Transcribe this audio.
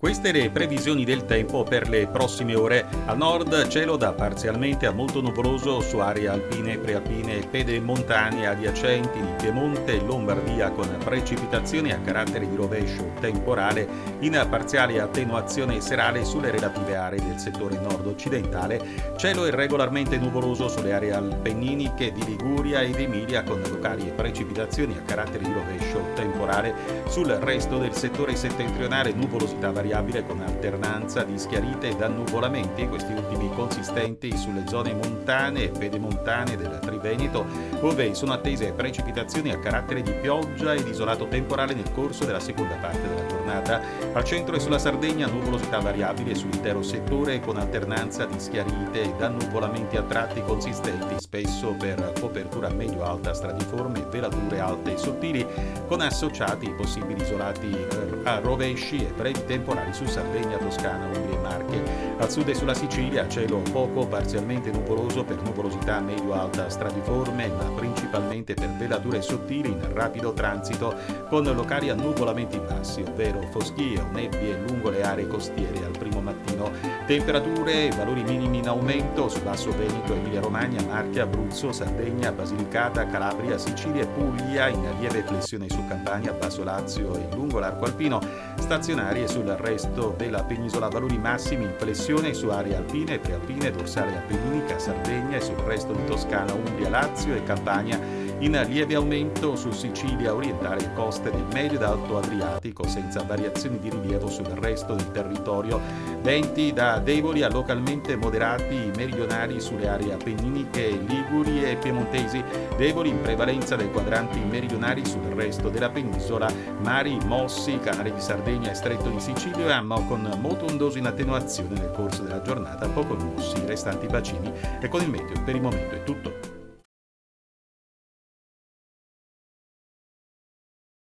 Queste le previsioni del tempo per le prossime ore. A nord cielo da parzialmente a molto nuvoloso su aree alpine, prealpine e pedemontane adiacenti di Piemonte e Lombardia con precipitazioni a carattere di rovescio temporale in parziale attenuazione serale sulle relative aree del settore nord-occidentale. Cielo irregolarmente nuvoloso sulle aree appenniniche di Liguria ed Emilia con locali precipitazioni a carattere di rovescio temporale. Sul resto del settore settentrionale nuvolosità variabile variabile con alternanza di schiarite ed annuvolamenti, questi ultimi consistenti sulle zone montane e pedemontane del Triveneto, dove sono attese precipitazioni a carattere di pioggia ed isolato temporale nel corso della seconda parte della giornata. Al centro e sulla Sardegna nuvolosità variabile sull'intero settore con alternanza di schiarite ed annuvolamenti a tratti consistenti, spesso per copertura medio-alta stradiforme velature alte e sottili, con associati possibili isolati eh, a rovesci e brevi temporali temporali su Sardegna, Toscana, Umbria e Marche. Al sud e sulla Sicilia cielo poco parzialmente nuvoloso per nuvolosità medio-alta stradiforme, ma principalmente per velature sottili in rapido transito con locali annuvolamenti bassi, ovvero foschie o nebbie lungo le aree costiere al primo mattino. Temperature e valori minimi in aumento su Basso Veneto, Emilia-Romagna, Marche, Abruzzo, Sardegna, Basilicata, Calabria, Sicilia e Puglia, in lieve flessione su Campania, Basso Lazio e lungo l'arco alpino, stazionarie sul resto della penisola valori massimi in flessione su aree alpine, prealpine, dorsale appenninica, Sardegna e sul resto di Toscana, Umbria, Lazio e Campania in lieve aumento su Sicilia orientale e coste del medio ed alto Adriatico, senza variazioni di rilievo sul resto del territorio. Venti da deboli a localmente moderati meridionali sulle aree appenniniche, liguri e piemontesi, deboli in prevalenza dai quadranti meridionali sul resto della penisola, mari mossi, canale di Sardegna e stretto di Sicilia, ma con molto ondoso in attenuazione nel corso della giornata, poco mossi i restanti bacini. E con il meteo. Per il momento è tutto.